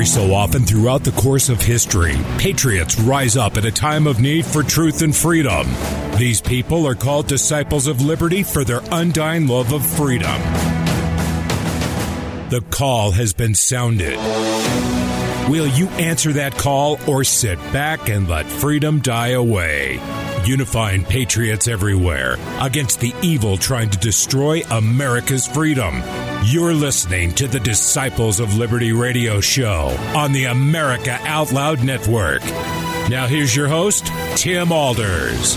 Every so often throughout the course of history, patriots rise up at a time of need for truth and freedom. These people are called disciples of liberty for their undying love of freedom. The call has been sounded. Will you answer that call or sit back and let freedom die away? Unifying patriots everywhere against the evil trying to destroy America's freedom. You're listening to the Disciples of Liberty radio show on the America Out Loud Network. Now, here's your host, Tim Alders.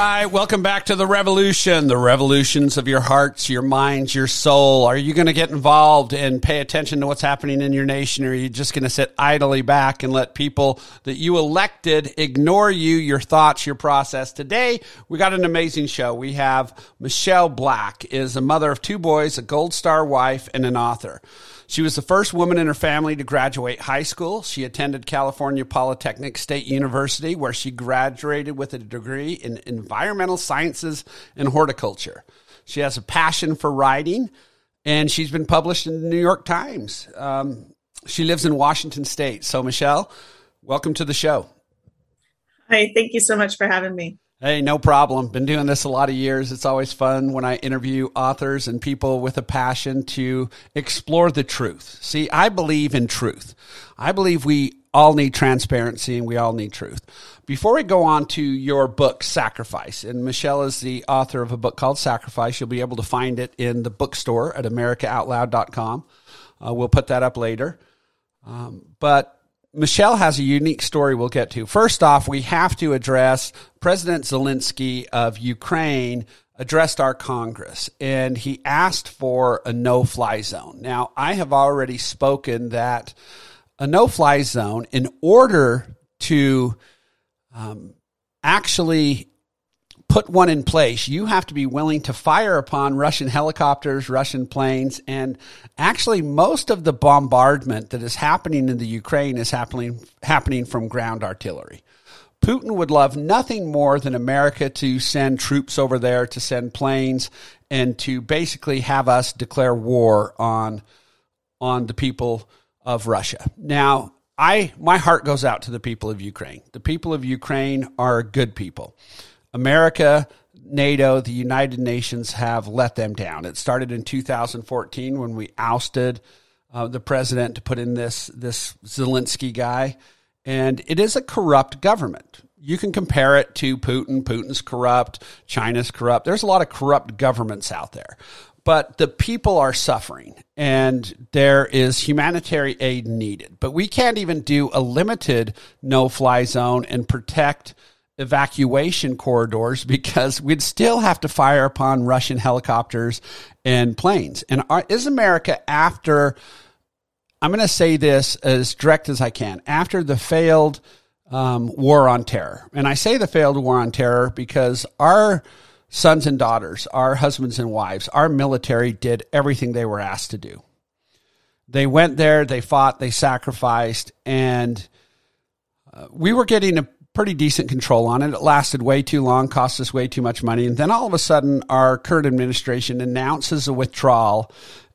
Right, welcome back to the revolution, the revolutions of your hearts, your minds, your soul. Are you going to get involved and pay attention to what's happening in your nation, or are you just going to sit idly back and let people that you elected ignore you, your thoughts, your process? Today, we got an amazing show. We have Michelle Black is a mother of two boys, a Gold Star wife, and an author. She was the first woman in her family to graduate high school. She attended California Polytechnic State University, where she graduated with a degree in environmental sciences and horticulture. She has a passion for writing, and she's been published in the New York Times. Um, she lives in Washington State. So, Michelle, welcome to the show. Hi, thank you so much for having me. Hey, no problem. Been doing this a lot of years. It's always fun when I interview authors and people with a passion to explore the truth. See, I believe in truth. I believe we all need transparency and we all need truth. Before we go on to your book, Sacrifice, and Michelle is the author of a book called Sacrifice. You'll be able to find it in the bookstore at americaoutloud.com. Uh, we'll put that up later. Um, but Michelle has a unique story we'll get to. First off, we have to address President Zelensky of Ukraine addressed our Congress and he asked for a no fly zone. Now, I have already spoken that a no fly zone, in order to um, actually put one in place, you have to be willing to fire upon Russian helicopters, Russian planes, and actually most of the bombardment that is happening in the Ukraine is happening happening from ground artillery. Putin would love nothing more than America to send troops over there, to send planes, and to basically have us declare war on on the people of Russia. Now, I my heart goes out to the people of Ukraine. The people of Ukraine are good people. America, NATO, the United Nations have let them down. It started in 2014 when we ousted uh, the president to put in this this Zelensky guy, and it is a corrupt government. You can compare it to Putin. Putin's corrupt. China's corrupt. There's a lot of corrupt governments out there but the people are suffering and there is humanitarian aid needed. But we can't even do a limited no fly zone and protect evacuation corridors because we'd still have to fire upon Russian helicopters and planes. And is America after, I'm going to say this as direct as I can, after the failed um, war on terror. And I say the failed war on terror because our sons and daughters, our husbands and wives, our military did everything they were asked to do. They went there, they fought, they sacrificed, and uh, we were getting a pretty decent control on it. It lasted way too long, cost us way too much money. And then all of a sudden, our current administration announces a withdrawal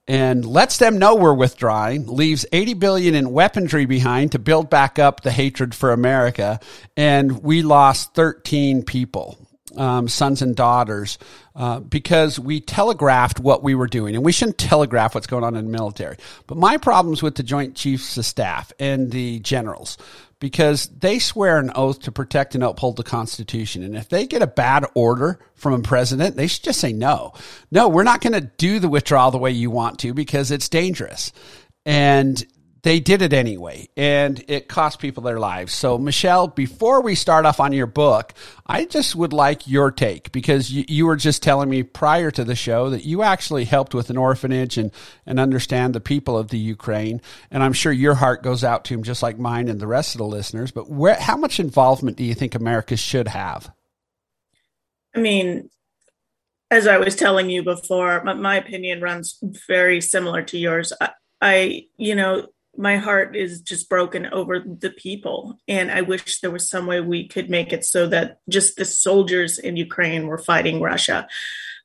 and lets them know we're withdrawing, leaves 80 billion in weaponry behind to build back up the hatred for America. And we lost 13 people um, sons and daughters uh, because we telegraphed what we were doing. And we shouldn't telegraph what's going on in the military. But my problems with the Joint Chiefs of Staff and the generals because they swear an oath to protect and uphold the Constitution. And if they get a bad order from a president, they should just say no. No, we're not going to do the withdrawal the way you want to because it's dangerous. And they did it anyway, and it cost people their lives. So, Michelle, before we start off on your book, I just would like your take because you, you, were just telling me prior to the show that you actually helped with an orphanage and, and understand the people of the Ukraine. And I'm sure your heart goes out to them just like mine and the rest of the listeners. But where, how much involvement do you think America should have? I mean, as I was telling you before, my, my opinion runs very similar to yours. I, I, you know, my heart is just broken over the people. And I wish there was some way we could make it so that just the soldiers in Ukraine were fighting Russia.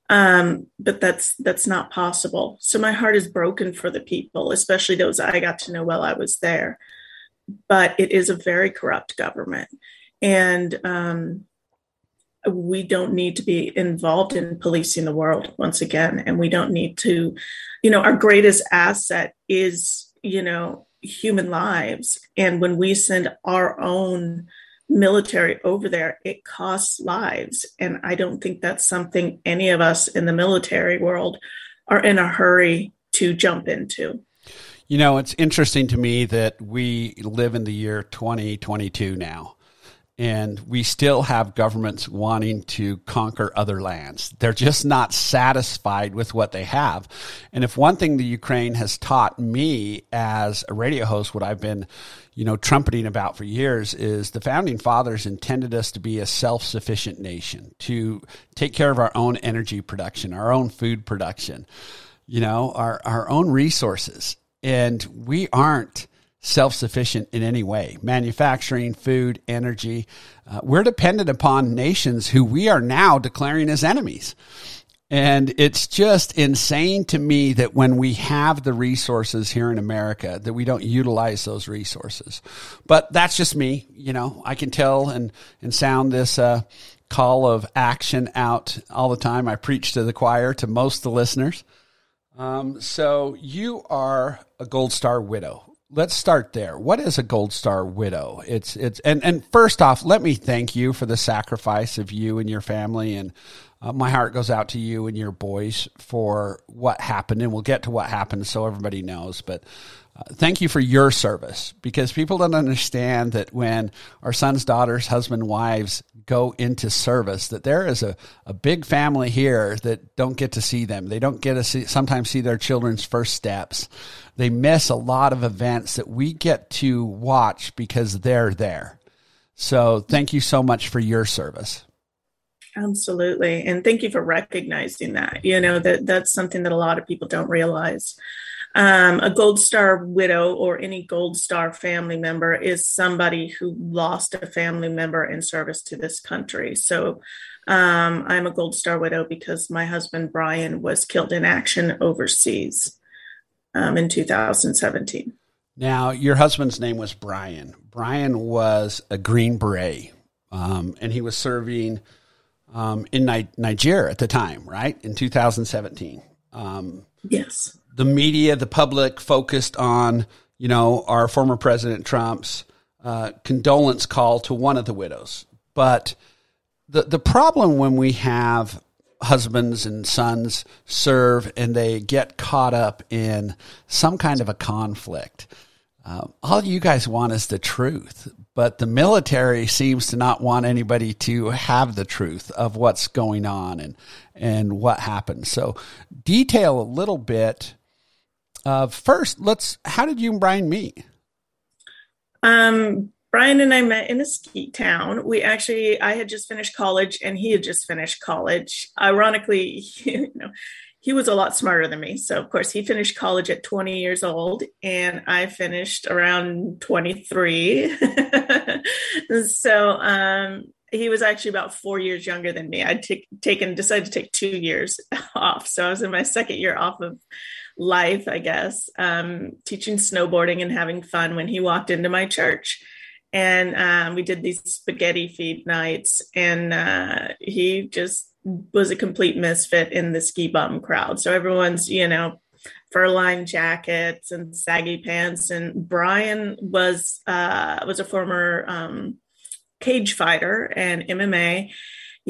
Um, but that's that's not possible. So my heart is broken for the people, especially those I got to know while I was there. But it is a very corrupt government, and um, we don't need to be involved in policing the world once again, and we don't need to, you know, our greatest asset is you know, human lives. And when we send our own military over there, it costs lives. And I don't think that's something any of us in the military world are in a hurry to jump into. You know, it's interesting to me that we live in the year 2022 now and we still have governments wanting to conquer other lands. They're just not satisfied with what they have. And if one thing the Ukraine has taught me as a radio host, what I've been, you know, trumpeting about for years is the founding fathers intended us to be a self-sufficient nation, to take care of our own energy production, our own food production, you know, our, our own resources. And we aren't self sufficient in any way manufacturing, food, energy. Uh, we're dependent upon nations who we are now declaring as enemies. And it's just insane to me that when we have the resources here in America, that we don't utilize those resources. But that's just me. You know, I can tell and, and sound this, uh, call of action out all the time. I preach to the choir, to most of the listeners. Um, so you are a Gold Star widow let's start there. What is a Gold Star widow? It's it's and and first off, let me thank you for the sacrifice of you and your family, and uh, my heart goes out to you and your boys for what happened, and we'll get to what happened so everybody knows. But uh, thank you for your service because people don't understand that when our sons, daughters, husband, wives go into service, that there is a, a big family here that don't get to see them. They don't get to see, sometimes see their children's first steps. They miss a lot of events that we get to watch because they're there. So thank you so much for your service. Absolutely. And thank you for recognizing that. You know, that that's something that a lot of people don't realize. Um, a Gold Star widow or any Gold Star family member is somebody who lost a family member in service to this country. So um, I'm a Gold Star widow because my husband Bryan was killed in action overseas um, in 2017. Now, your husband's name was Bryan. Bryan was a Green Beret, um, and he was serving um, in Ni- Nigeria at the time, right? In 2017. Um, yes the media, the public focused on, you know, our former President Trump's uh, condolence call to one of the widows. But the the problem when we have husbands and sons serve and they get caught up in some kind of a conflict. Uh, all you guys want is the truth, but the military seems to not want anybody to have the truth of what's going on and and what happened. So, detail a little bit uh, first, let's. How did you and Bryan meet? Um, Bryan and I met in a ski town. We actually, I had just finished college, and he had just finished college. Ironically, you know, he was a lot smarter than me. So, of course, he finished college at 20 years old, and I finished around 23. so, um, he was actually about four years younger than me. I'd t- taken, decided to take two years off. So, I was in my second year off of life, I guess, um, teaching snowboarding and having fun when he walked into my church. And um, we did these spaghetti feed nights, and uh, he just was a complete misfit in the ski bum crowd. So everyone's, you know, fur lined jackets and saggy pants. And Bryan was uh, was a former um, cage fighter and MMA,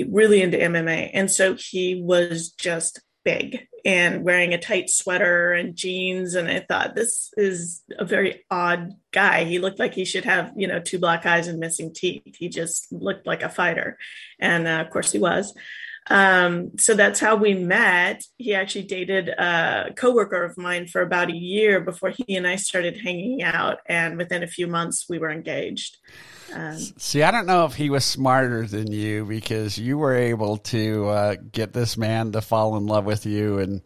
really into MMA, and so he was just big and wearing a tight sweater and jeans. And i thought this is a very odd guy. He looked like he should have you know two black eyes and missing teeth. He just looked like a fighter. And uh, of course he was Um, so that's how we met. He actually dated a coworker of mine for about a year before he and I started hanging out, and within a few months, we were engaged. Um, See, I don't know if he was smarter than you because you were able to uh, get this man to fall in love with you, and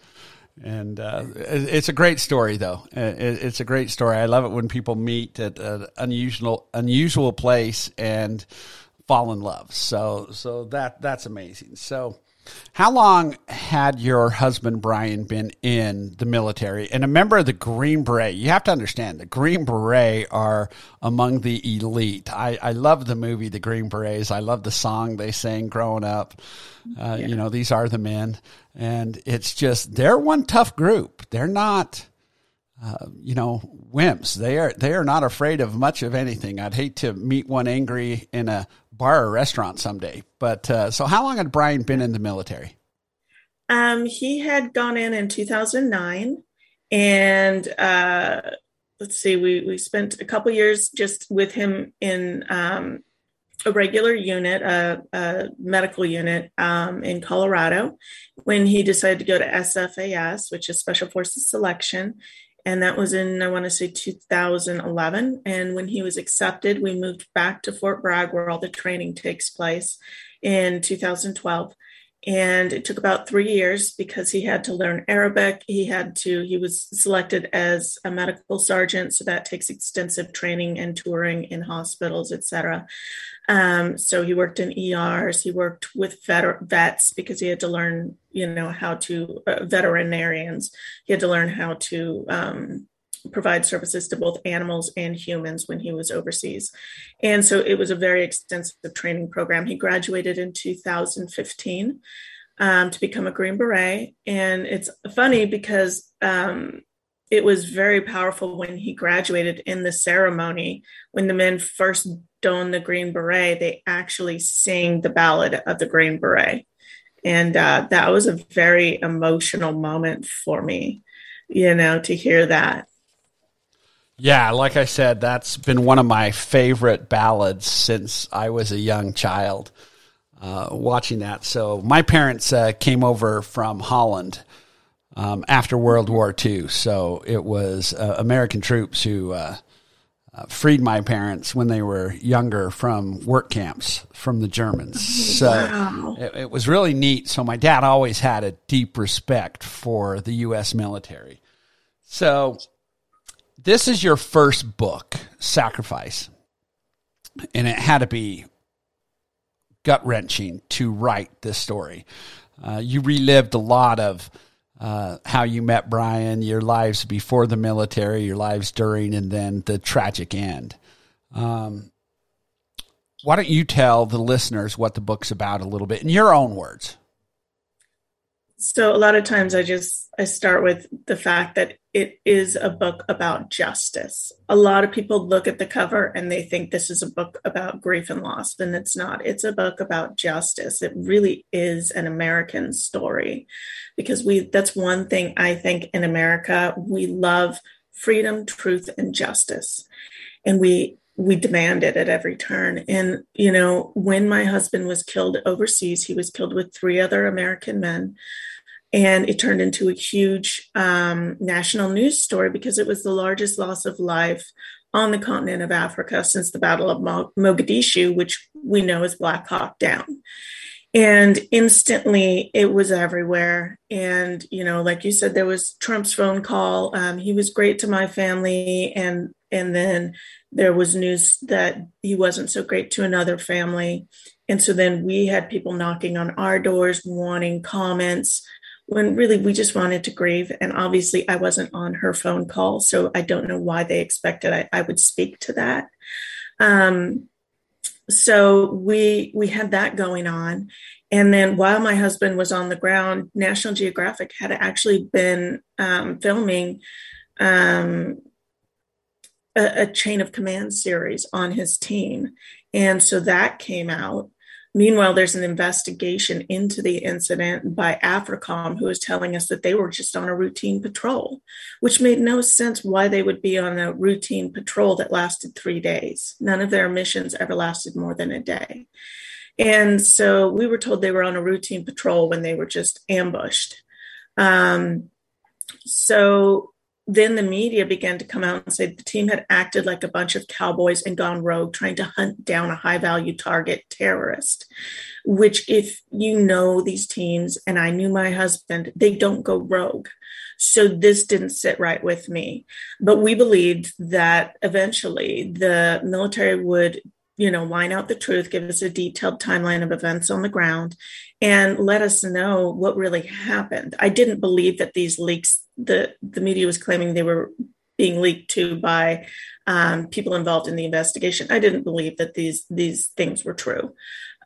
and uh, it's a great story, though. It's a great story. I love it when people meet at an unusual unusual place and fall in love. So so that that's amazing. So how long had your husband Brian been in the military and a member of the Green Beret? You have to understand the Green Beret are among the elite. I, I love the movie The Green Berets. I love the song they sang growing up. Uh, yeah. You know, these are the men, and it's just they're one tough group. They're not. Uh, you know, wimps. They are they are not afraid of much of anything. I'd hate to meet one angry in a bar or restaurant someday. But uh, so, how long had Bryan been in the military? Um, he had gone in in 2009, and uh, let's see, we we spent a couple years just with him in um, a regular unit, a, a medical unit um, in Colorado. When he decided to go to SFAS, which is Special Forces Selection, and that was in I want to say 2011. And when he was accepted, we moved back to Fort Bragg, where all the training takes place, in 2012. And it took about three years because he had to learn Arabic. He had to, he was selected as a medical sergeant. So that takes extensive training and touring in hospitals, et cetera. Um, so he worked in ERs. He worked with vet- vets because he had to learn, you know, how to uh, veterinarians. He had to learn how to um, provide services to both animals and humans when he was overseas. And so it was a very extensive training program. He graduated in 2015 um, to become a Green Beret. And it's funny because um, it was very powerful when he graduated in the ceremony. When the men first don the green beret they actually sing the ballad of the green beret. And uh, that was a very emotional moment for me you know to hear that. Yeah like i said that's been one of my favorite ballads since i was a young child uh, watching that. So my parents uh, came over from holland um, after World War II. So it was uh, American troops who uh, uh, freed my parents when they were younger from work camps from the Germans. So wow. it, it, was really neat. So my dad always had a deep respect for the U.S. military. So this is your first book, Sacrifice. And it had to be gut wrenching to write this story. Uh, you relived a lot of uh, how you met Bryan, your lives before the military, your lives during, and then the tragic end. Um, why don't you tell the listeners what the book's about a little bit in your own words? So a lot of times I just I start with the fact that it is a book about justice. A lot of people look at the cover and they think this is a book about grief and loss, and it's not. It's a book about justice. It really is an American story because we that's one thing I think in America we love freedom, truth and justice. And we we demand it at every turn. And, you know, when my husband was killed overseas, he was killed with three other American men and it turned into a huge um, national news story because it was the largest loss of life on the continent of Africa since the Battle of Mogadishu, which we know as Black Hawk Down. And instantly it was everywhere. And, you know, like you said, there was Trump's phone call. Um, he was great to my family. And, and then there was news that he wasn't so great to another family. And so then we had people knocking on our doors, wanting comments when really we just wanted to grieve. And obviously, I wasn't on her phone call, so I don't know why they expected I, I would speak to that. Um, so we we had that going on, and then while my husband was on the ground, National Geographic had actually been um, filming um, a, a chain of command series on his team, and so that came out. Meanwhile, there's an investigation into the incident by AFRICOM, who is telling us that they were just on a routine patrol, which made no sense why they would be on a routine patrol that lasted three days. None of their missions ever lasted more than a day. And so we were told they were on a routine patrol when they were just ambushed. Um, so then the media began to come out and say the team had acted like a bunch of cowboys and gone rogue, trying to hunt down a high value target terrorist. Which, if you know these teams, and I knew my husband, they don't go rogue. So this didn't sit right with me. But we believed that eventually the military would you know, line out the truth, give us a detailed timeline of events on the ground, and let us know what really happened. I didn't believe that these leaks, the the media was claiming they were being leaked to by um, people involved in the investigation. I didn't believe that these these things were true.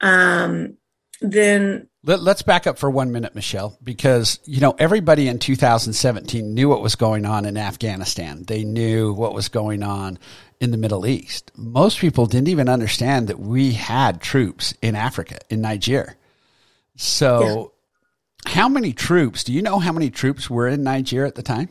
Um, then Let, us back up for one minute, Michelle, because you know everybody in 2017 knew what was going on in Afghanistan. They knew what was going on in the Middle East. Most people didn't even understand that we had troops in Africa, in Niger. So, yeah. how many troops? Do you know how many troops were in Niger at the time?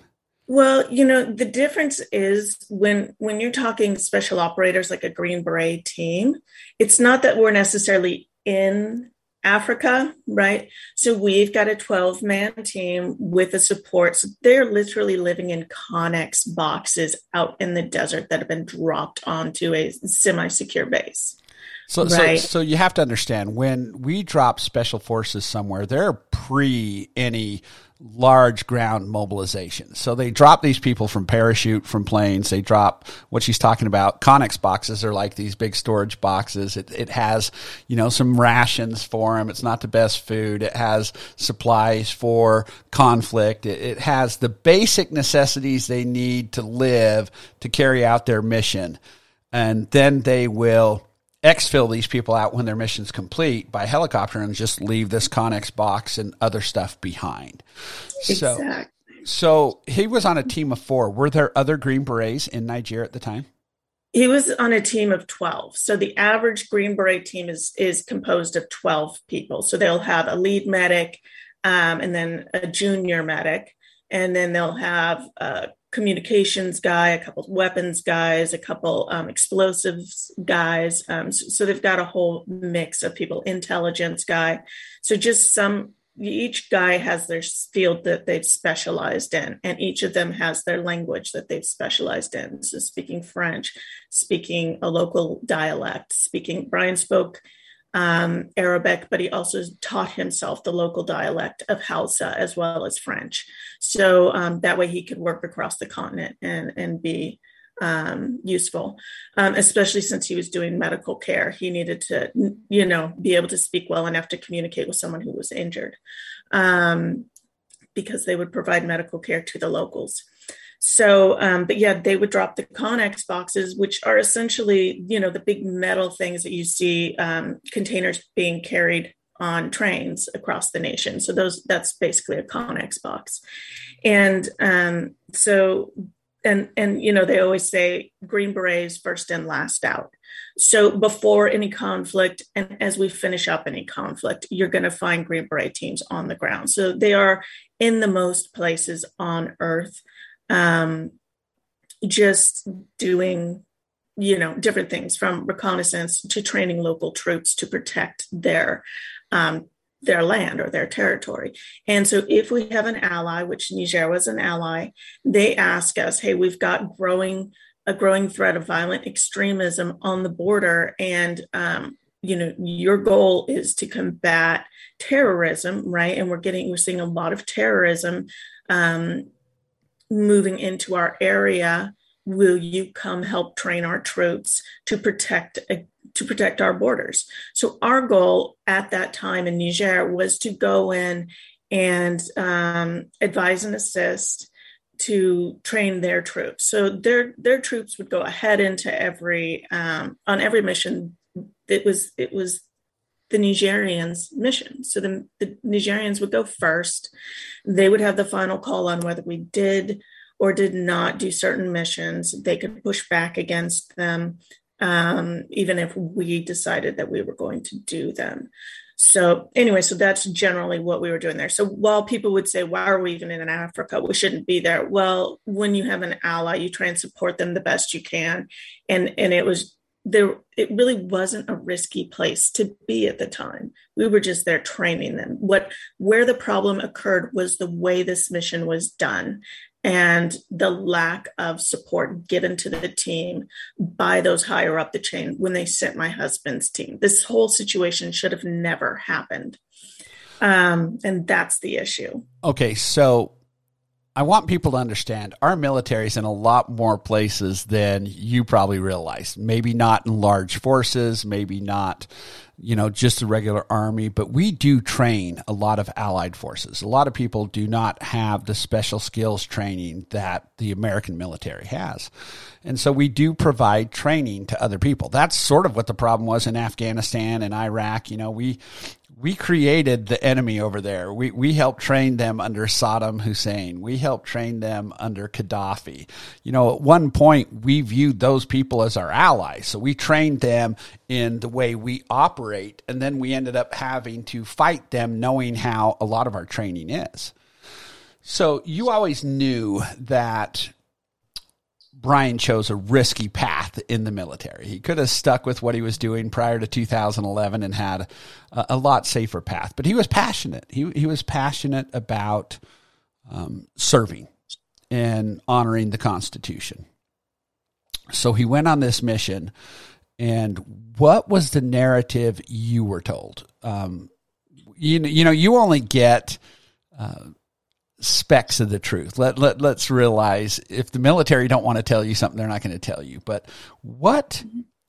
Well, you know, the difference is when when you're talking special operators like a Green Beret team, it's not that we're necessarily in Africa, right? So we've got a 12 man team with the support. So they're literally living in Connex boxes out in the desert that have been dropped onto a semi secure base. So, right? so, so you have to understand when we drop special forces somewhere, they're pre any large ground mobilization. So they drop these people from parachute from planes. They drop what she's talking about. Connex boxes are like these big storage boxes. It, it has, you know, some rations for them. It's not the best food. It has supplies for conflict. It, it has the basic necessities they need to live to carry out their mission. And then they will exfil these people out when their mission's complete by helicopter and just leave this Connex box and other stuff behind. Exactly. So, so he was on a team of four. Were there other Green Berets in Nigeria at the time? He was on a team of 12. So the average Green Beret team is is composed of 12 people. So they'll have a lead medic um, and then a junior medic, and then they'll have a communications guy, a couple weapons guys, a couple um, explosives guys. Um, so, so, they've got a whole mix of people, intelligence guy. So just some, each guy has their field that they've specialized in, and each of them has their language that they've specialized in. So speaking French, speaking a local dialect, speaking, Bryan spoke um, Arabic, but he also taught himself the local dialect of Hausa as well as French. So um, that way he could work across the continent and, and be um, useful, um, especially since he was doing medical care. He needed to, you know, be able to speak well enough to communicate with someone who was injured um, because they would provide medical care to the locals. So, um, but yeah, they would drop the Connex boxes, which are essentially, you know, the big metal things that you see um, containers being carried on trains across the nation. So those that's basically a Connex box, and um, so and and you know they always say Green Berets first and last out. So before any conflict, and as we finish up any conflict, you're going to find Green Beret teams on the ground. So they are in the most places on Earth um, just doing you know different things from reconnaissance to training local troops to protect their um, their land or their territory. And so if we have an ally which niger was an ally they ask us hey we've got growing a growing threat of violent extremism on the border and um, you know your goal is to combat terrorism right? And we're getting we're seeing a lot of terrorism um, moving into our area will you come help train our troops to protect uh, to protect our borders? So our goal at that time in niger was to go in and um, advise and assist to train their troops. So their their troops would go ahead into every um, on every mission it was it was the Nigerians' mission. So the, the Nigerians would go first. They would have the final call on whether we did or did not do certain missions. They could push back against them, um, even if we decided that we were going to do them. So, anyway, so that's generally what we were doing there. So, while people would say, Why are we even in Africa? We shouldn't be there. Well, when you have an ally, you try and support them the best you can. And, and it was there it really wasn't a risky place to be at the time. We were just there training them. What where the problem occurred was the way this mission was done and the lack of support given to the team by those higher up the chain when they sent my husband's team. This whole situation should have never happened. Um, and that's the issue. Okay, so I want people to understand our military is in a lot more places than you probably realize. Maybe not in large forces, maybe not, you know, just the regular army, but we do train a lot of allied forces. A lot of people do not have the special skills training that the American military has. And so we do provide training to other people. That's sort of what the problem was in Afghanistan and Iraq. You know, we we created the enemy over there. We we helped train them under Saddam Hussein. We helped train them under Gaddafi. You know, at one point we viewed those people as our allies. So we trained them in the way we operate and then we ended up having to fight them knowing how a lot of our training is. So you always knew that Bryan chose a risky path in the military. He could have stuck with what he was doing prior to 2011 and had a, a lot safer path. But he was passionate. He he was passionate about um, serving and honoring the Constitution. So he went on this mission. And what was the narrative you were told? Um, you, you know, you only get uh, specks of the truth. Let, let, let's realize if the military don't want to tell you something, they're not going to tell you. But what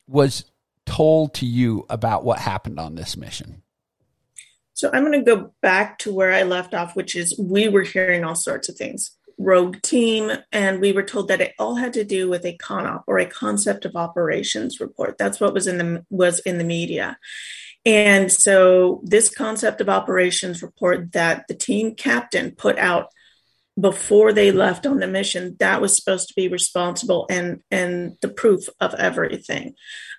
was told to you about what happened on this mission? So I'm going to go back to where I left off, which is we were hearing all sorts of things. Rogue team, and we were told that it all had to do with a CONOP or a concept of operations report. That's what was in the was in the media. And so this concept of operations report that the team captain put out before they left on the mission, that was supposed to be responsible and and the proof of everything.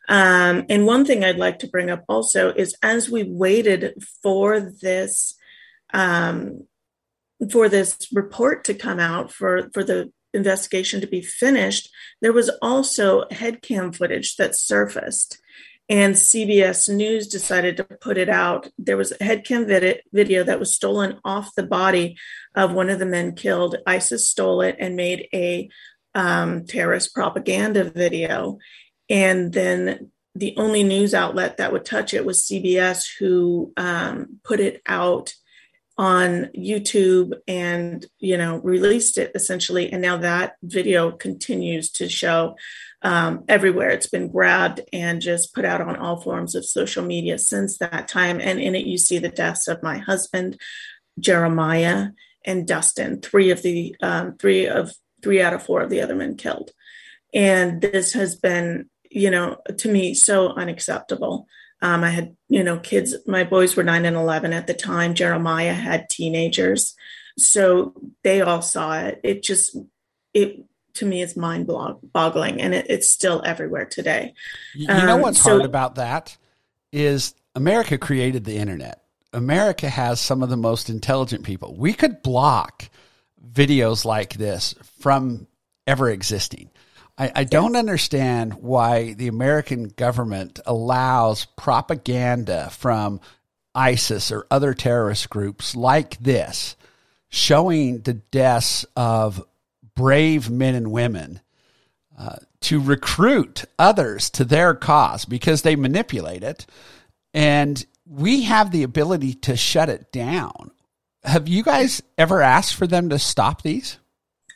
Um, and one thing I'd like to bring up also is as we waited for this um, for this report to come out for for the investigation to be finished, there was also headcam footage that surfaced. And CBS News decided to put it out. There was a headcam vid- video that was stolen off the body of one of the men killed. ISIS stole it and made a um, terrorist propaganda video. And then the only news outlet that would touch it was CBS, who um, put it out on YouTube and you know released it essentially. And now that video continues to show um, everywhere. It's been grabbed and just put out on all forms of social media since that time. And in it you see the deaths of my husband Jeremiah and Dustin. Three of the um, three of three out of four of the other men killed. And this has been you know to me so unacceptable um, I had, you know, kids, my boys were nine and 11 at the time. Jeremiah had teenagers. So they all saw it. It just, it, to me, is mind boggling and it, it's still everywhere today. You know um, what's so, hard about that is America created the internet. America has some of the most intelligent people. We could block videos like this from ever existing. I, I don't understand why the American government allows propaganda from ISIS or other terrorist groups like this, showing the deaths of brave men and women uh, to recruit others to their cause because they manipulate it. And we have the ability to shut it down. Have you guys ever asked for them to stop these?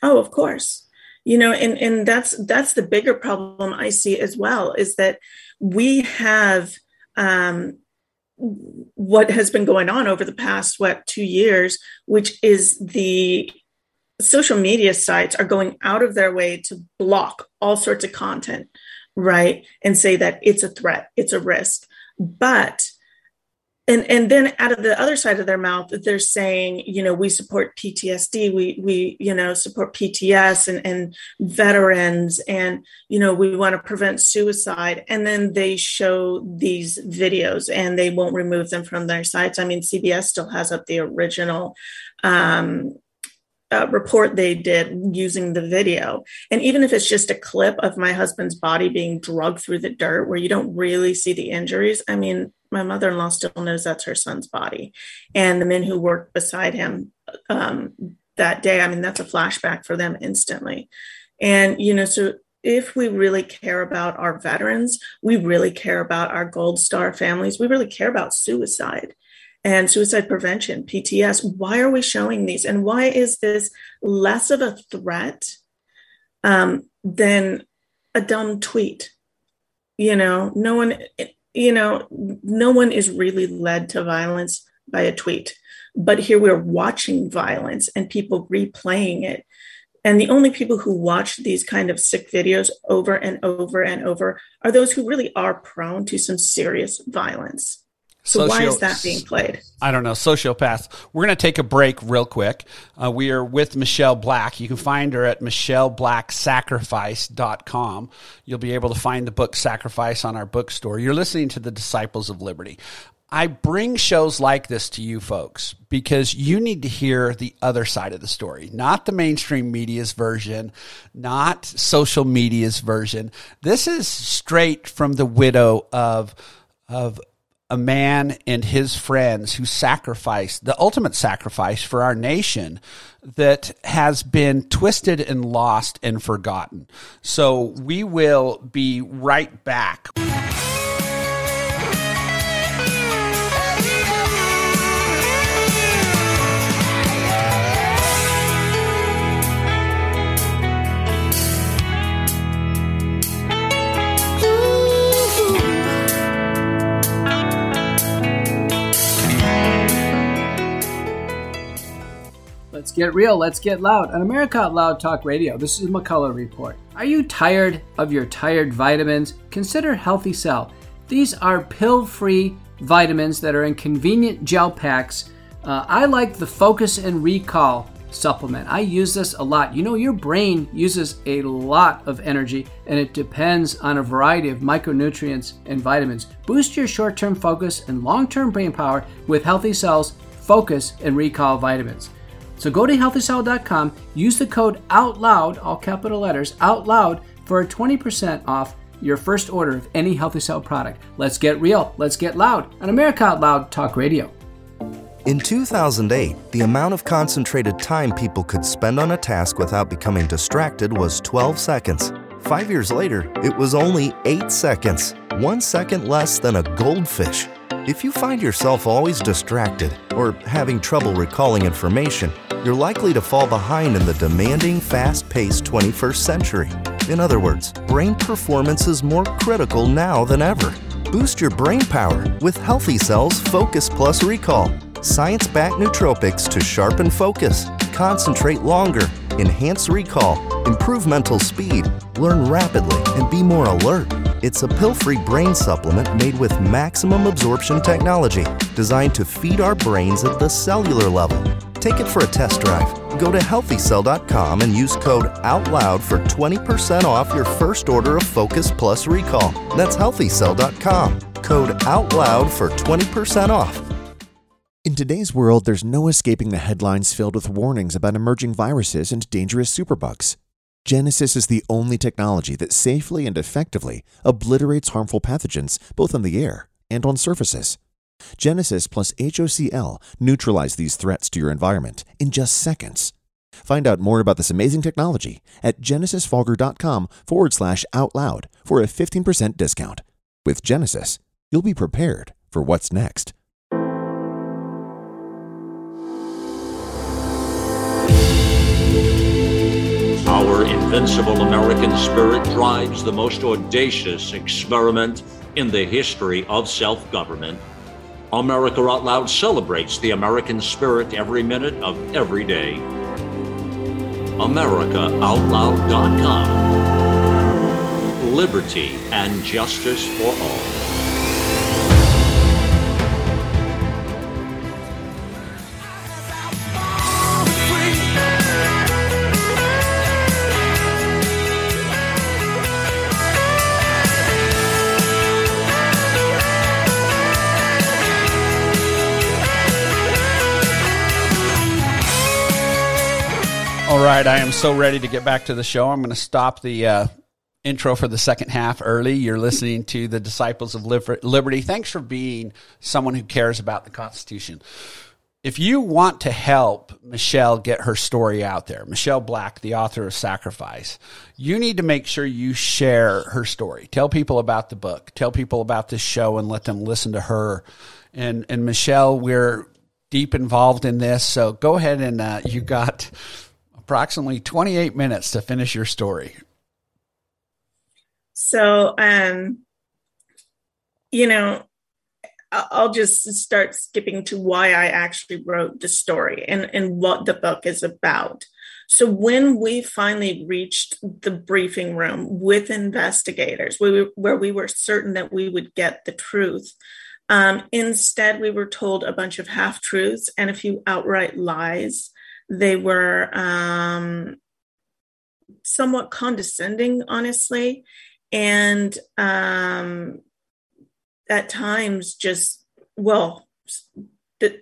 Oh, of course you know and and that's that's the bigger problem i see as well is that we have um what has been going on over the past what two years which is the social media sites are going out of their way to block all sorts of content right? And say that it's a threat it's a risk. But and and then out of the other side of their mouth they're saying you know we support ptsd we we you know support pts and and veterans and you know we want to prevent suicide and then they show these videos and they won't remove them from their sites i mean cbs still has up the original um uh, report they did using the video. And even if it's just a clip of my husband's body being drugged through the dirt where you don't really see the injuries, I mean, my mother in law still knows that's her son's body. And the men who worked beside him um, that day, I mean, that's a flashback for them instantly. And, you know, so if we really care about our veterans, we really care about our Gold Star families, we really care about suicide and suicide prevention, PTS. Why are we showing these? And why is this less of a threat um, than a dumb tweet? You know, no one, you know, no one is really led to violence by a tweet. But here we're watching violence and people replaying it. And the only people who watch these kind of sick videos over and over and over are those who really are prone to some serious violence. So Socio- why is that being played? I don't know. Sociopaths. We're going to take a break real quick. Uh, we are with Michelle Black. You can find her at michelleblacksacrifice.com. You'll be able to find the book Sacrifice on our bookstore. You're listening to the Disciples of Liberty. I bring shows like this to you folks because you need to hear the other side of the story, not the mainstream media's version, not social media's version. This is straight from the widow of, of a man and his friends who sacrificed the ultimate sacrifice for our nation that has been twisted and lost and forgotten. So we will be right back. Let's get real, let's get loud. On America Loud Talk Radio, this is McCullough Report. Are you tired of your tired vitamins? Consider Healthy Cell. These are pill free vitamins that are in convenient gel packs. Uh, I like the Focus and Recall supplement. I use this a lot. You know, your brain uses a lot of energy and it depends on a variety of micronutrients and vitamins. Boost your short term focus and long term brain power with Healthy Cells Focus and Recall vitamins. So go to healthycell.com, use the code OUTLOUD, all capital letters, OUTLOUD, for a 20% off your first order of any Healthy Cell product. Let's get real, let's get loud on America Out Loud Talk Radio. In 2008, the amount of concentrated time people could spend on a task without becoming distracted was 12 seconds. Five years later, it was only 8 seconds, one second less than a goldfish. If you find yourself always distracted or having trouble recalling information, you're likely to fall behind in the demanding, fast paced 21st century. In other words, brain performance is more critical now than ever. Boost your brain power with Healthy Cells Focus Plus Recall. Science backed nootropics to sharpen focus, concentrate longer, enhance recall, improve mental speed, learn rapidly, and be more alert. It's a pill free brain supplement made with maximum absorption technology designed to feed our brains at the cellular level. Take it for a test drive. Go to healthycell.com and use code OUTLOUD for 20% off your first order of Focus Plus Recall. That's healthycell.com. Code OUTLOUD for 20% off. In today's world, there's no escaping the headlines filled with warnings about emerging viruses and dangerous superbugs. Genesis is the only technology that safely and effectively obliterates harmful pathogens both on the air and on surfaces. Genesis plus HOCl neutralize these threats to your environment in just seconds. Find out more about this amazing technology at genesisfogger.com forward slash out loud for a 15% discount. With Genesis, you'll be prepared for what's next. Our invincible American spirit drives the most audacious experiment in the history of self government. America Out Loud celebrates the American spirit every minute of every day. AmericaOutloud.com. Liberty and justice for all. Right, I am so ready to get back to the show. I'm going to stop the uh, intro for the second half early. You're listening to the Disciples of Liberty. Thanks for being someone who cares about the Constitution. If you want to help Michelle get her story out there, Michelle Black, the author of Sacrifice, you need to make sure you share her story. Tell people about the book. Tell people about this show and let them listen to her. And and Michelle, we're deep involved in this, so go ahead and uh, you got approximately 28 minutes to finish your story. So, um, you know, I'll just start skipping to why I actually wrote the story and, and what the book is about. So, when we finally reached the briefing room with investigators, we, where we were certain that we would get the truth, um, instead, we were told a bunch of half truths and a few outright lies. They were um, somewhat condescending, honestly, and um, at times just, well, the,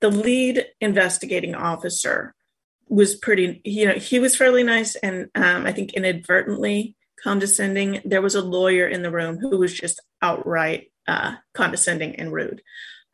the lead investigating officer was pretty, you know, he was fairly nice and um, I think inadvertently condescending. There was a lawyer in the room who was just outright uh, condescending and rude.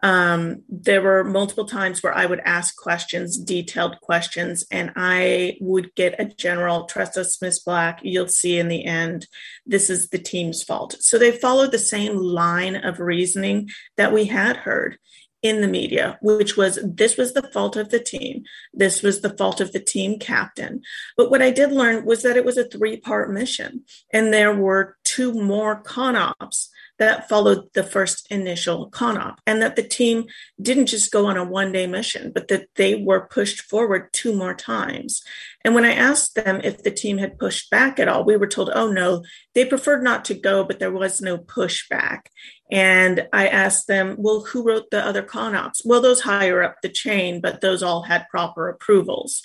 Um, there were multiple times where I would ask questions, detailed questions, and I would get a general trust us, Miss Black. You'll see in the end, this is the team's fault. So they followed the same line of reasoning that we had heard in the media, which was this was the fault of the team. This was the fault of the team captain. But what I did learn was that it was a three part mission, and there were two more CONOPs that followed the first initial CONOP, and that the team didn't just go on a one day mission, but that they were pushed forward two more times. And when I asked them if the team had pushed back at all, we were told, oh no, they preferred not to go, but there was no pushback. And I asked them, well, who wrote the other CONOPs? Well, those higher up the chain, but those all had proper approvals.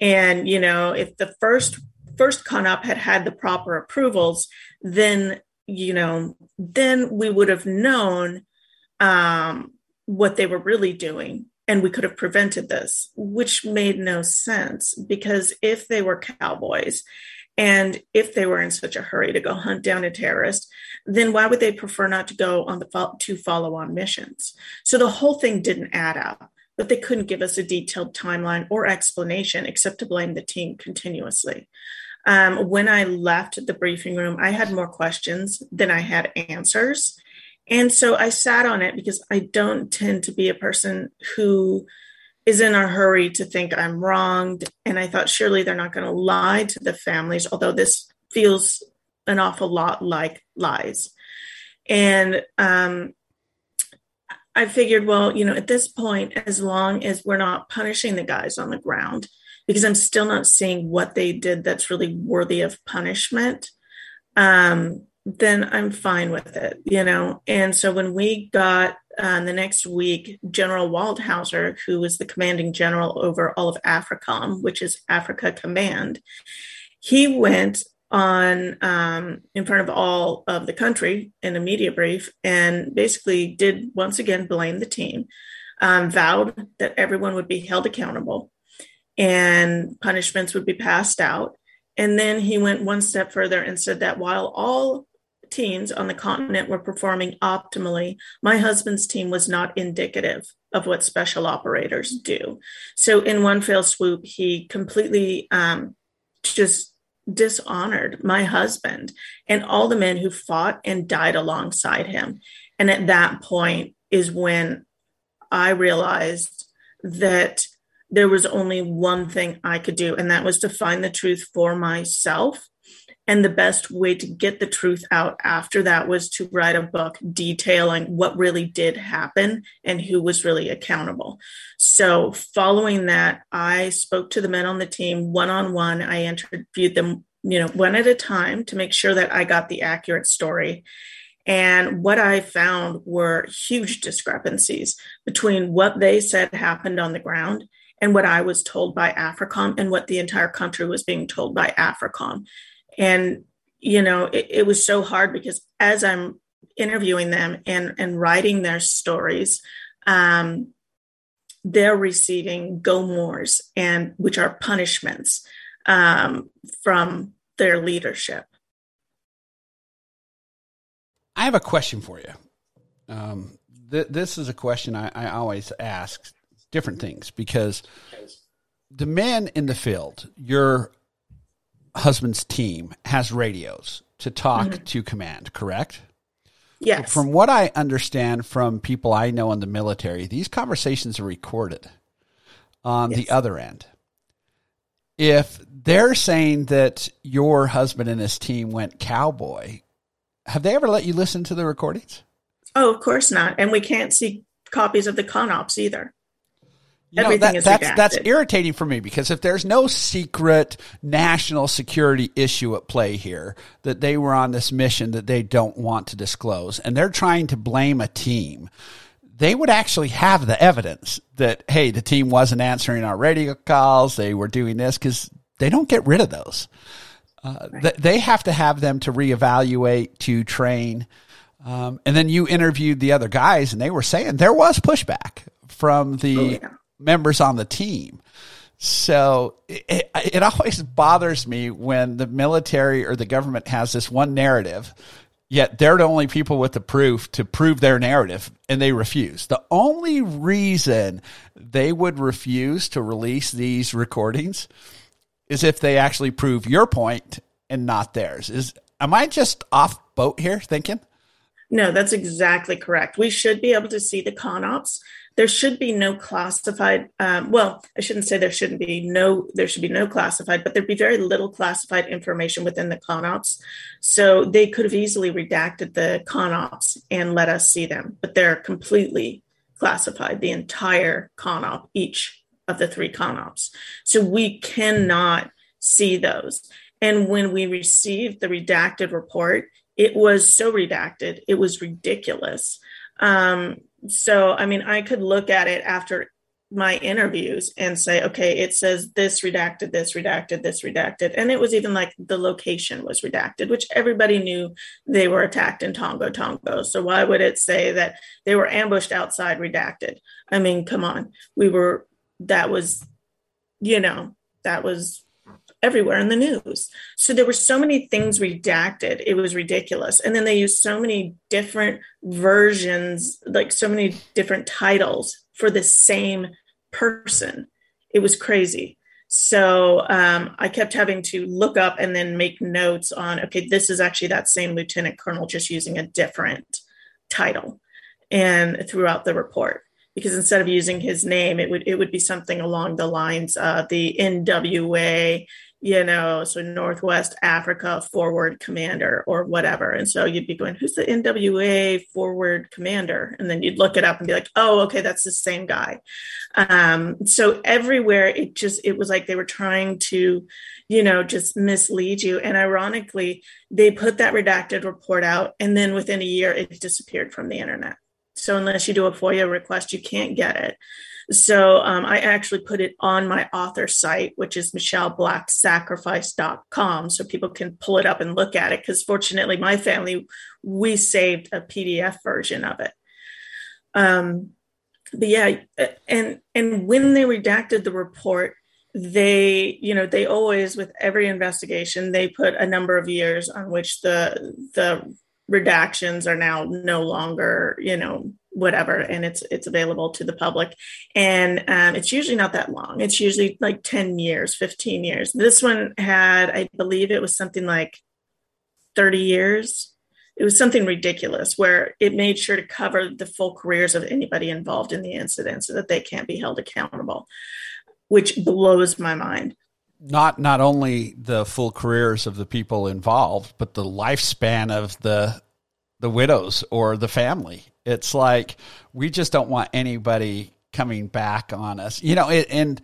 And, you know, if the first first CONOP had had the proper approvals, then you know, then we would have known um, what they were really doing and we could have prevented this, which made no sense because if they were cowboys and if they were in such a hurry to go hunt down a terrorist, then why would they prefer not to go on the two follow on missions? So the whole thing didn't add up, but they couldn't give us a detailed timeline or explanation except to blame the team continuously. Um, when I left the briefing room, I had more questions than I had answers. And so I sat on it because I don't tend to be a person who is in a hurry to think I'm wronged. And I thought, surely they're not going to lie to the families, although this feels an awful lot like lies. And um, I figured, well, you know, at this point, as long as we're not punishing the guys on the ground, because I'm still not seeing what they did that's really worthy of punishment, um, then I'm fine with it, you know. And so when we got uh, the next week, General Waldhauser, who was the commanding general over all of AFRICOM, which is Africa Command, he went on um, in front of all of the country in a media brief and basically did once again blame the team, um, vowed that everyone would be held accountable and punishments would be passed out. And then he went one step further and said that while all teams on the continent were performing optimally, my husband's team was not indicative of what special operators do. So, in one fell swoop, he completely um, just dishonored my husband and all the men who fought and died alongside him. And at that point is when I realized that there was only one thing I could do, and that was to find the truth for myself. And the best way to get the truth out after that was to write a book detailing what really did happen and who was really accountable. So, following that, I spoke to the men on the team one on one. I interviewed them, you know, one at a time to make sure that I got the accurate story. And what I found were huge discrepancies between what they said happened on the ground and what I was told by AFRICOM and what the entire country was being told by AFRICOM. And, you know, it, it was so hard because as I'm interviewing them and, and writing their stories, um, they're receiving GOMORs and which are punishments um, from their leadership. I have a question for you. Um, th- this is a question I, I always ask different things because the men in the field, your husband's team, has radios to talk mm-hmm. to command, correct? Yes. From what I understand from people I know in the military, these conversations are recorded on the other end. If they're saying that your husband and his team went cowboy, have they ever let you listen to the recordings? oh, of course not. And we can't see copies of the CONOPS either. You know, that- that's that's irritating for me because if there's no secret national security issue at play here that they were on this mission that they don't want to disclose and they're trying to blame a team they would actually have the evidence that hey the team wasn't answering our radio calls they were doing this because they don't get rid of those. Uh, th- they have to have them to reevaluate to train. Um, and then you interviewed the other guys and they were saying there was pushback from the Oh, yeah. Members on the team so it, it, always bothers me when the military or the government has this one narrative yet they're the only people with the proof to prove their narrative and they refuse the only reason they would refuse to release these recordings is if they actually prove your point and not theirs is am i just off boat here thinking No, that's exactly correct. We should be able to see the CONOPS. There should be no classified. Um, well, I shouldn't say there shouldn't be no. There should be no classified, but there'd be very little classified information within the CONOPS. So they could have easily redacted the CONOPS and let us see them, but they're completely classified. The entire CONOP, each of the three CONOPS. So we cannot see those. And when we received the redacted report, it was so redacted, it was ridiculous. Um, so, I mean, I could look at it after my interviews and say, okay, it says this redacted, this redacted, this redacted. And it was even like the location was redacted, which everybody knew they were attacked in Tongo Tongo. So why would it say that they were ambushed outside redacted? I mean, come on. We were, that was, you know, that was everywhere in the news. So there were so many things redacted. It was ridiculous. And then they used so many different versions, like so many different titles for the same person. It was crazy. So um, I kept having to look up and then make notes on, okay, this is actually that same lieutenant colonel just using a different title and throughout the report because instead of using his name it would it would be something along the lines of the NWA you know so Northwest Africa forward commander or whatever. And so you'd be going who's the NWA forward commander? And then you'd look it up and be like oh okay that's the same guy. Um so everywhere it just it was like they were trying to you know just mislead you. And ironically they put that redacted report out and then within a year it disappeared from the internet. So unless you do a FOIA request, you can't get it. So um, I actually put it on my author site, which is michelleblacksacrifice.com, so people can pull it up and look at it. Because fortunately, my family we saved a PDF version of it. Um, but yeah, and and when they redacted the report, they you know they always with every investigation they put a number of years on which the the redactions are now no longer you know whatever and it's it's available to the public. And um, it's usually not that long. It's usually like 10 years 15 years. This one had i believe it was something like 30 years. It was something ridiculous where it made sure to cover the full careers of anybody involved in the incident so that they can't be held accountable which blows my mind. Not not only the full careers of the people involved, but the lifespan of the the widows or the family. It's like we just don't want anybody coming back on us. You know, it, and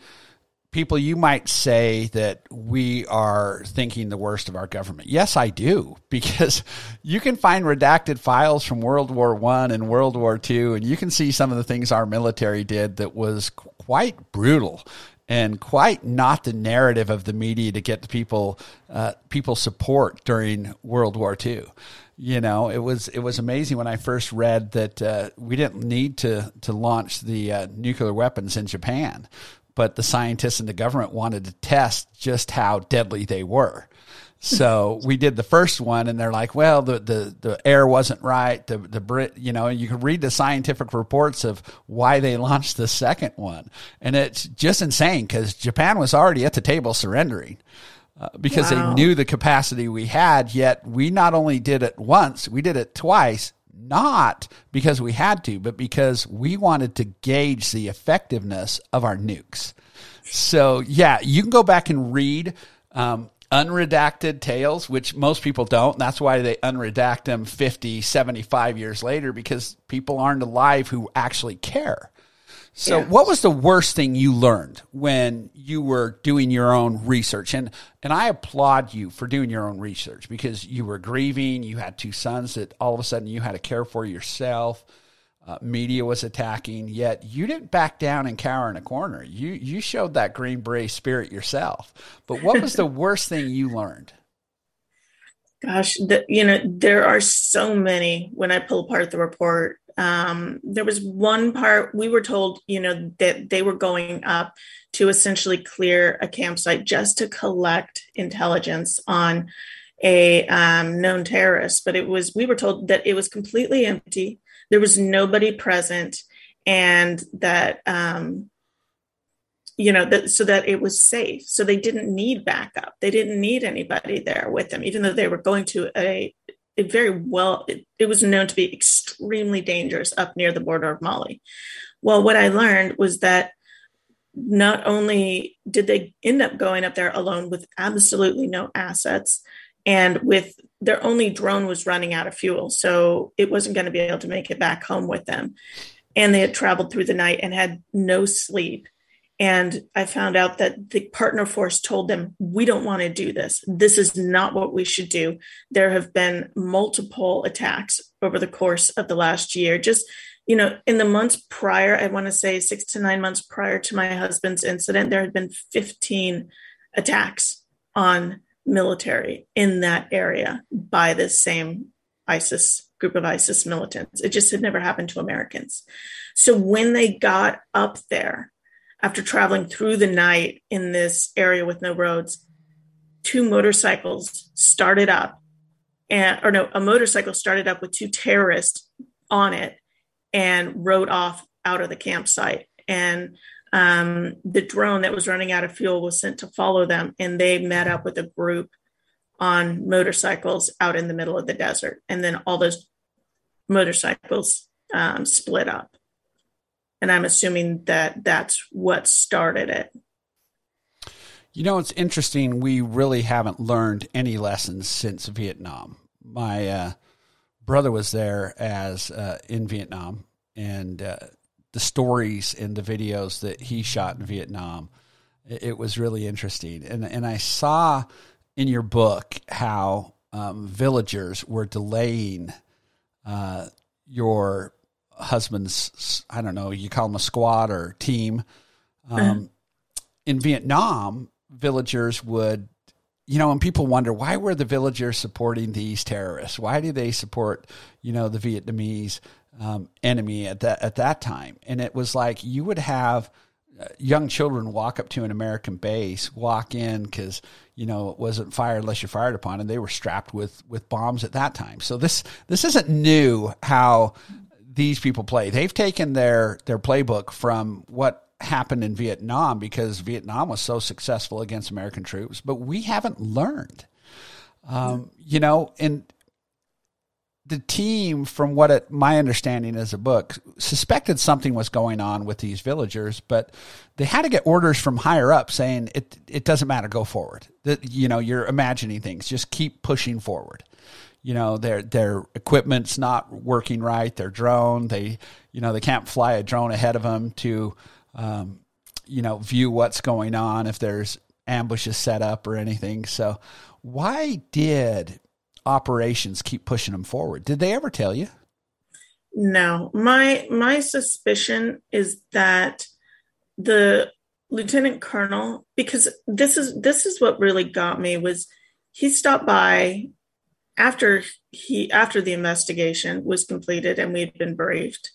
people you might say that we are thinking the worst of our government. Yes, I do, because you can find redacted files from World War 1 and World War 2 and you can see some of the things our military did that was quite brutal and quite not the narrative of the media to get the people uh, people support during World War II. You know, it was it was amazing when I first read that uh, we didn't need to to launch the uh, nuclear weapons in Japan, but the scientists and the government wanted to test just how deadly they were. So we did the first one, and they're like, "Well, the the, the air wasn't right. The the Brit, you know, you can read the scientific reports of why they launched the second one, and it's just insane because Japan was already at the table surrendering uh, because wow. they knew the capacity we had. Yet we not only did it once, we did it twice, not because we had to, but because we wanted to gauge the effectiveness of our nukes. So yeah, you can go back and read. Um, unredacted tales, which most people don't. That's why they unredact them 50, 75 years later because people aren't alive who actually care. So, yeah. what was the worst thing you learned when you were doing your own research? And and I applaud you for doing your own research because you were grieving. You had two sons that all of a sudden you had to care for yourself uh, media was attacking, yet you didn't back down and cower in a corner. You you showed that Green Beret spirit yourself. But what was the worst thing you learned? Gosh, the, you know there are so many. When I pull apart the report, um, there was one part we were told, you know, that they were going up to essentially clear a campsite just to collect intelligence on a um, known terrorist. But it was we were told that it was completely empty there was nobody present and that um, you know that so that it was safe so they didn't need backup they didn't need anybody there with them even though they were going to a, a very well it, it was known to be extremely dangerous up near the border of mali. Well what i learned was that not only did they end up going up there alone with absolutely no assets and with their only drone was running out of fuel so it wasn't going to be able to make it back home with them. And they had traveled through the night and had no sleep and i found out that the partner force told them we don't want to do this this is not what we should do there have been multiple attacks over the course of the last year just you know in the months prior i want to say 6 to 9 months prior to my husband's incident there had been 15 attacks on military in that area by this same ISIS group of ISIS militants. It just had never happened to Americans. So when they got up there, after traveling through the night in this area with no roads, two motorcycles started up, and or no, a motorcycle started up with two terrorists on it and rode off out of the campsite. And um, the drone that was running out of fuel was sent to follow them, and they met up with a group on motorcycles out in the middle of the desert. And then all those motorcycles um, split up. And I'm assuming that that's what started it. You know, it's interesting. We really haven't learned any lessons since Vietnam. My uh, brother was there as uh, in Vietnam, and uh, the stories and the videos that he shot in Vietnam. It, was really interesting, and and I saw in your book how um, villagers were delaying uh, your husband's I don't know you call them a squad or team um, mm-hmm. in Vietnam. Villagers would you know, and people wonder why were the villagers supporting these terrorists? Why do they support, you know, the Vietnamese? um, enemy at that at that time, and it was like you would have uh, young children walk up to an American base, walk in because you know it wasn't fired unless you're fired upon, and they were strapped with with bombs at that time. So this this isn't new how these people play. They've taken their their playbook from what happened in Vietnam because Vietnam was so successful against American troops, but we haven't learned. Um, you know, and the team, from what it, my understanding is a book, suspected something was going on with these villagers, but they had to get orders from higher up saying it it doesn't matter, go forward. That you know you're imagining things, just keep pushing forward. You know their their equipment's not working right, their drone, they you know they can't fly a drone ahead of them to um, you know view what's going on if there's ambushes set up or anything. So why did operations keep pushing them forward. Did they ever tell you? No. My my suspicion is that the lieutenant colonel because this is this is what really got me was he stopped by after he after the investigation was completed and we had been briefed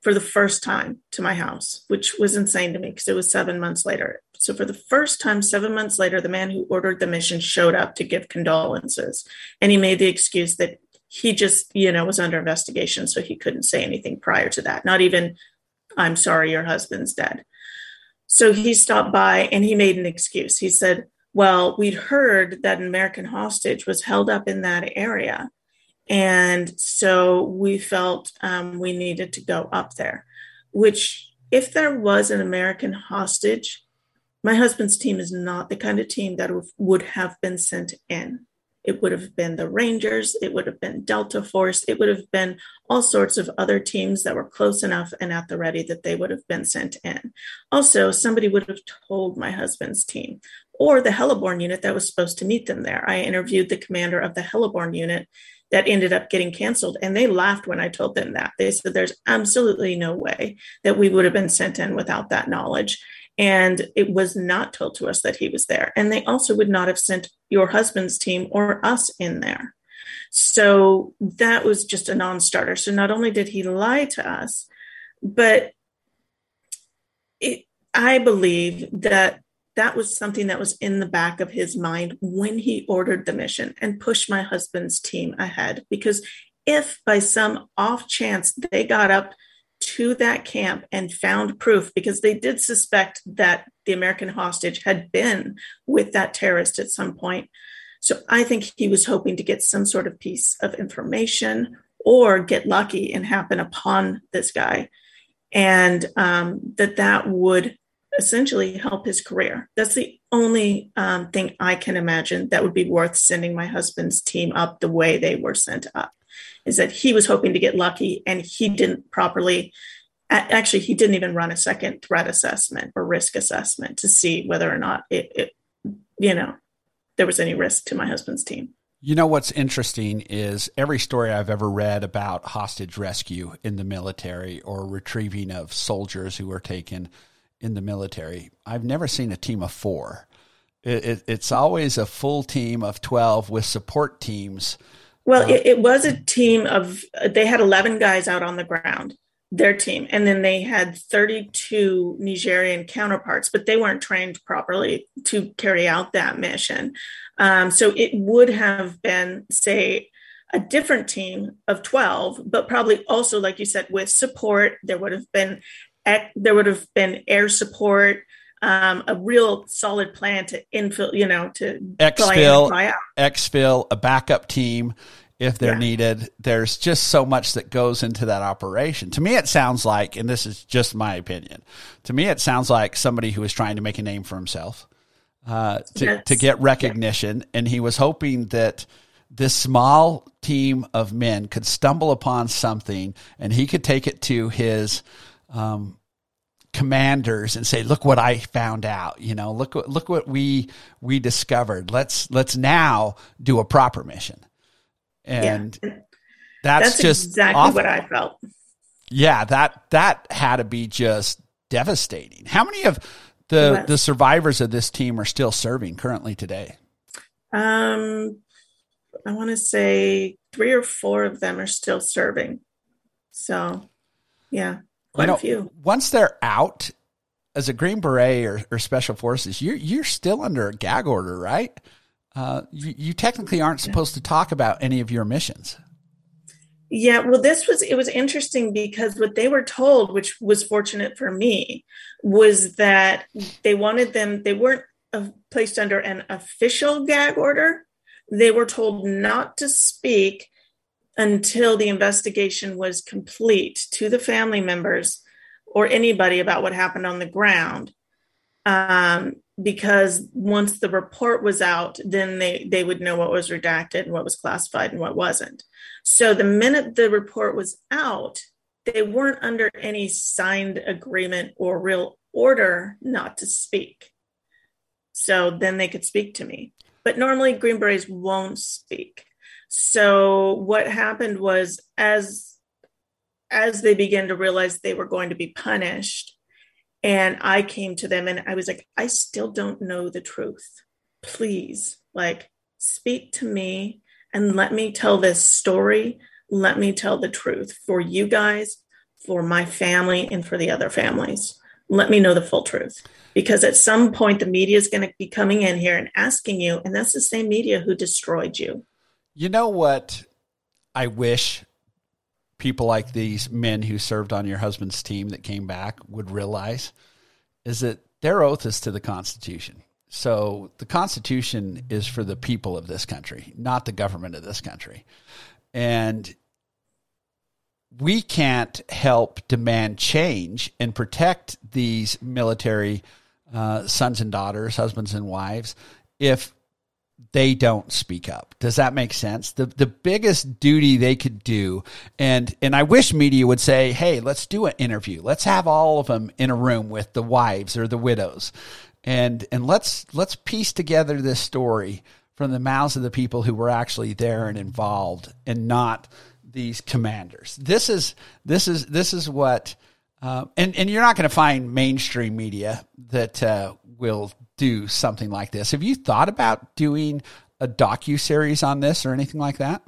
for the first time to my house which was insane to me because it was seven months later. So for the first time seven months later the man who ordered the mission showed up to give condolences. And he made the excuse that he just you know was under investigation so he couldn't say anything prior to that. Not even i'm sorry your husband's dead. So he stopped by and he made an excuse. He said well we'd heard that an american hostage was held up in that area and so we felt um, we needed to go up there which if there was an american hostage my husband's team is not the kind of team that would have been sent in it would have been the Rangers. It would have been Delta Force. It would have been all sorts of other teams that were close enough and at the ready that they would have been sent in. Also, somebody would have told my husband's team or the Heliborne unit that was supposed to meet them there. I interviewed the commander of the Heliborne unit that ended up getting canceled. And they laughed when I told them that. They said, There's absolutely no way that we would have been sent in without that knowledge. And it was not told to us that he was there. And they also would not have sent your husband's team or us in there. So that was just a non starter. So not only did he lie to us, but it, I believe that that was something that was in the back of his mind when he ordered the mission and pushed my husband's team ahead. Because if by some off chance they got up to that camp and found proof because they did suspect that the American hostage had been with that terrorist at some point. So I think he was hoping to get some sort of piece of information or get lucky and happen upon this guy, and um, that that would essentially help his career. That's the only um, thing I can imagine that would be worth sending my husband's team up the way they were sent up is that he was hoping to get lucky and he didn't properly actually he didn't even run a second threat assessment or risk assessment to see whether or not it, it you know there was any risk to my husband's team you know what's interesting is every story I've ever read about hostage rescue in the military or retrieving of soldiers who were taken in the military, I've never seen a team of four. It, it, it's always a full team of 12 with support teams well, it, it, was a team of, they had 11 guys out on the ground, their team. And then they had 32 Nigerian counterparts, but they weren't trained properly to carry out that mission. Um, so it would have been, say, a different team of 12, but probably also, like you said, with support. There would have been, there would have been air support. Um, a real solid plan to infill, you know, to exfil, exfil, a backup team if they're yeah. needed. There's just so much that goes into that operation. To me, it sounds like, and this is just my opinion, to me, it sounds like somebody who is trying to make a name for himself, uh, to, yes. to get recognition. Yeah. And he was hoping that this small team of men could stumble upon something and he could take it to his, um, commanders and say, look what I found out, you know, look what, look what we, we discovered. Let's, let's now do a proper mission and yeah. that's, that's, just exactly awful. what I felt. Yeah, that that had to be just devastating. How many of the the survivors of this team are still serving currently today? Um, I want to say three or four of them are still serving. So, yeah, quite you know, a few. Once they're out as a Green Beret or, or Special Forces, you're you're still under a gag order, right? uh, you, you technically aren't supposed to talk about any of your missions. Yeah, well, this was it was interesting because what they were told, which was fortunate for me, was that they wanted them. They weren't uh, placed under an official gag order. They were told not to speak until the investigation was complete to the family members or anybody about what happened on the ground. Um, because once the report was out, then they, they would know what was redacted and what was classified and what wasn't. So the minute the report was out, they weren't under any signed agreement or real order not to speak. So then they could speak to me. But normally Green Berets won't speak. So what happened was as as they began to realize they were going to be punished, And I came to them and I was like, I still don't know the truth. Please, like, speak to me and let me tell this story. Let me tell the truth for you guys, for my family, and for the other families. Let me know the full truth. Because at some point, the media is going to be coming in here and asking you, and that's the same media who destroyed you. You know what? I wish people like these men who served on your husband's team that came back would realize is that their oath is to the Constitution. So the Constitution is for the people of this country, not the government of this country. And we can't help demand change and protect these military uh, sons and daughters, husbands and wives, if they don't speak up. Does that make sense? The the biggest duty they could do, and and I wish media would say, hey, let's do an interview. Let's have all of them in a room with the wives or the widows, and and let's let's piece together this story from the mouths of the people who were actually there and involved, and not these commanders. This is this is this is what. Uh, and and you're not going to find mainstream media that uh, will do something like this. Have you thought about doing a docu series on this or anything like that?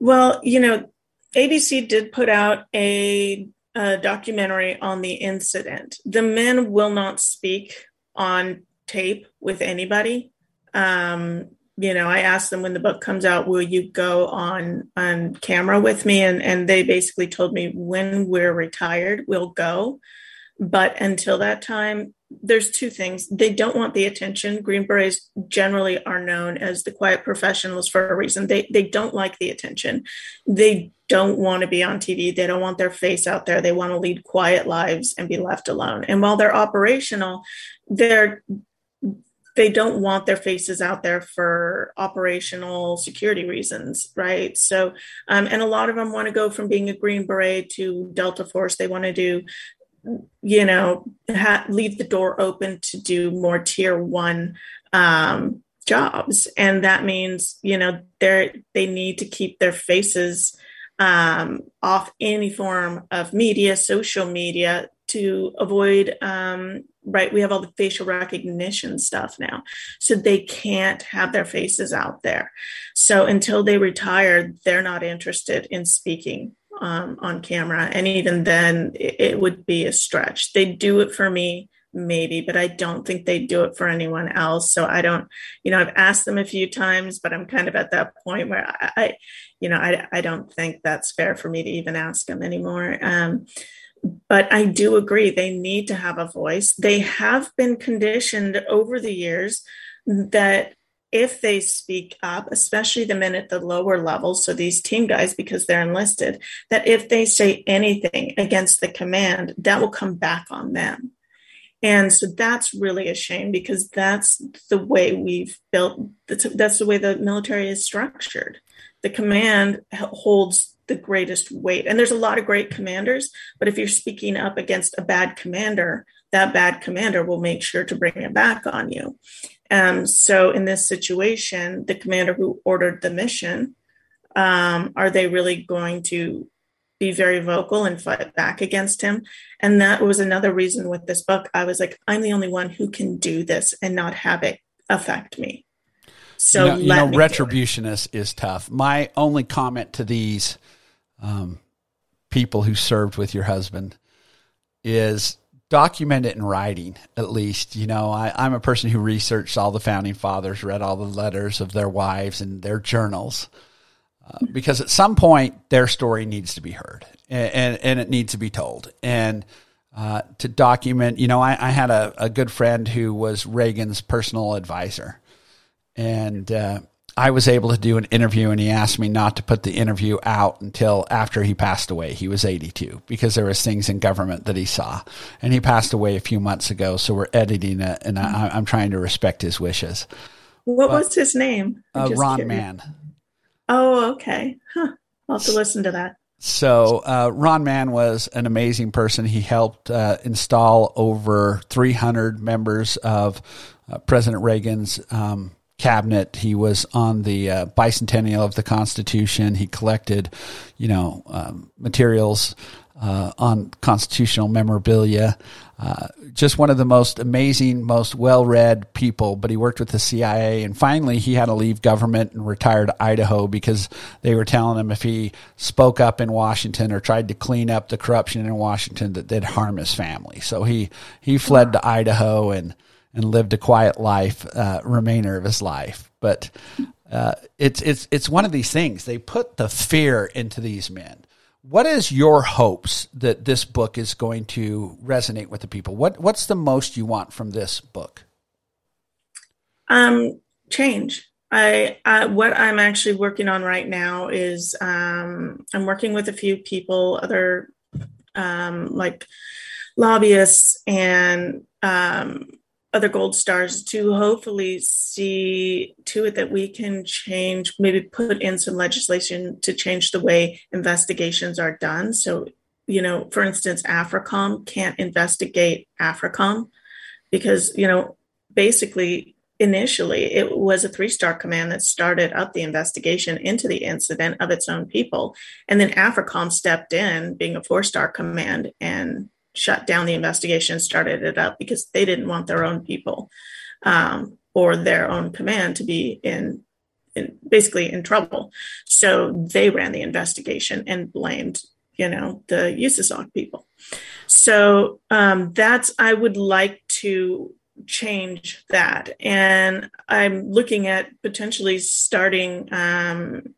Well, you know, ABC did put out a, a documentary on the incident. The men will not speak on tape with anybody. Um, you know, I asked them when the book comes out, will you go on on camera with me? And and they basically told me when we're retired, we'll go. But until that time, there's two things. They don't want the attention. Green Berets generally are known as the quiet professionals for a reason. They they don't like the attention. They don't want to be on TV. They don't want their face out there. They want to lead quiet lives and be left alone. And while they're operational, they're they don't want their faces out there for operational security reasons, right? So, um, and a lot of them want to go from being a Green Beret to Delta Force. They want to do, you know, ha- leave the door open to do more tier one um, jobs, and that means you know they they need to keep their faces um, off any form of media, social media, to avoid um, right we have all the facial recognition stuff now. So they can't have their faces out there. So until they retire they're not interested in speaking um, on camera and even then it, would be a stretch. They do it for me maybe but i don't think they do it for anyone else. So i don't you know i've asked them a few times but i'm kind of at that point where i, I you know I, I don't think that's fair for me to even ask them anymore. Um, but I do agree they need to have a voice. They have been conditioned over the years that if they speak up, especially the men at the lower levels, so these team guys, because they're enlisted, that if they say anything against the command, that will come back on them. And so that's really a shame because that's the way we've built, that's the way the military is structured. The command holds the greatest weight. And there's a lot of great commanders, but if you're speaking up against a bad commander, that bad commander will make sure to bring it back on you. Um, so in this situation, the commander who ordered the mission, um, are they really going to be very vocal and fight back against him? And that was another reason with this book. I was like, I'm the only one who can do this and not have it affect me. So you know, you know retribution is, is tough. My only comment to these um, people who served with your husband is document it in writing at least you know. I, i'm a person who researched all the founding fathers read all the letters of their wives and their journals uh, because at some point their story needs to be heard and, and, and it needs to be told. And uh, to document you know i, I had a, a, good friend who was reagan's personal advisor. And uh, I was able to do an interview and he asked me not to put the interview out until after he passed away. He was 82 because there was things in government that he saw and he passed away a few months ago. So we're editing it and I, am trying to respect his wishes. What but, was his name? Uh, Ron curious. Mann. Oh, okay. Huh. I'll have to listen to that. So uh, Ron Mann was an amazing person. He helped uh, install over 300 members of uh, President Reagan's um, cabinet. He was on the uh, bicentennial of the Constitution. He collected, you know, um, materials uh, on constitutional memorabilia. Uh, just one of the most amazing, most well read people, but he worked with the CIA. And finally, he had to leave government and retire to Idaho because they were telling him if he spoke up in Washington or tried to clean up the corruption in Washington, that they'd harm his family. So he, he fled to Idaho and, and lived a quiet life, uh, remainder of his life. But uh, it's, it's, it's one of these things. They put the fear into these men what is your hopes that this book is going to resonate with the people? What what's the most you want from this book? Um, change. I, I what I'm actually working on right now is um, I'm working with a few people, other um, like lobbyists and um, other gold stars to hopefully see to it that we can change, maybe put in some legislation to change the way investigations are done. So, you know, for instance, AFRICOM can't investigate AFRICOM because, you know, basically initially it was a three star command that started up the investigation into the incident of its own people. And then AFRICOM stepped in, being a four star command, and shut down the investigation, started it up because they didn't want their own people um, or their own command to be in, in basically in trouble. So they ran the investigation and blamed, you know, the USASOC people. So um, that's I would like to change that, and I'm looking at potentially starting um,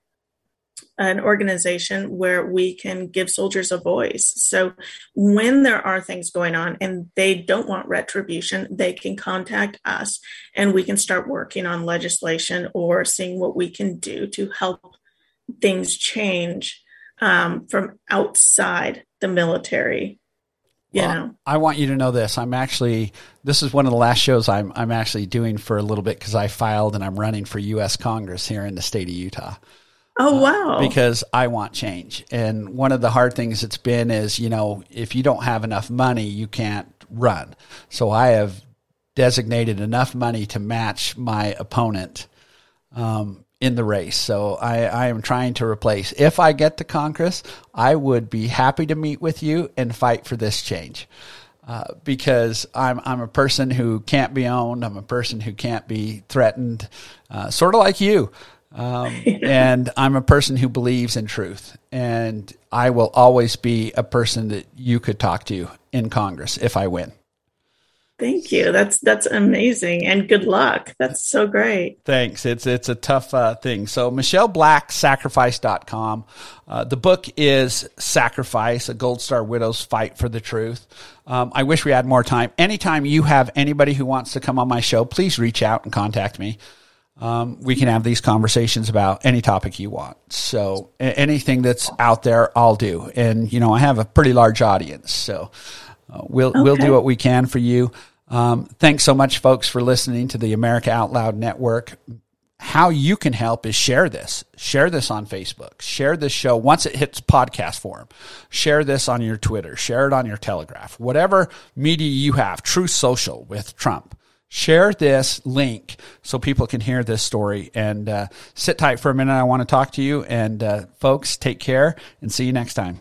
an organization where we can give soldiers a voice. So when there are things going on and they don't want retribution, they can contact us and we can start working on legislation or seeing what we can do to help things change um, from outside the military. You well, know, I want you to know this. I'm actually this is one of the last shows I'm I'm actually doing for a little bit because I filed and I'm running for U.S. Congress here in the state of Utah. Oh wow! Uh, because I want change, and one of the hard things it's been is you know if you don't have enough money, you can't run. So I have designated enough money to match my opponent um, in the race. So I, I am trying to replace. If I get to Congress, I would be happy to meet with you and fight for this change. Uh, because I'm I'm a person who can't be owned. I'm a person who can't be threatened, uh, sort of like you. Um, and I'm a person who believes in truth. And I will always be a person that you could talk to in Congress if I win. Thank you. That's that's amazing, and good luck. That's so great. Thanks. It's it's a tough uh, thing. So MichelleBlackSacrifice.com. Uh, the book is Sacrifice: A Gold Star Widow's Fight for the Truth. Um, I wish we had more time. Anytime you have anybody who wants to come on my show, please reach out and contact me um, we can have these conversations about any topic you want. So anything that's out there, I'll do. And you know, I have a pretty large audience, so uh, we'll okay. we'll do what we can for you. Um, thanks so much, folks, for listening to the America Out Loud Network. How you can help is share this. Share this on Facebook. Share this show once it hits podcast form. Share this on your Twitter. Share it on your Telegraph. Whatever media you have. Truth Social with Trump share this link so people can hear this story. And uh, sit tight for a minute. I want to talk to you. And uh, folks, take care and see you next time.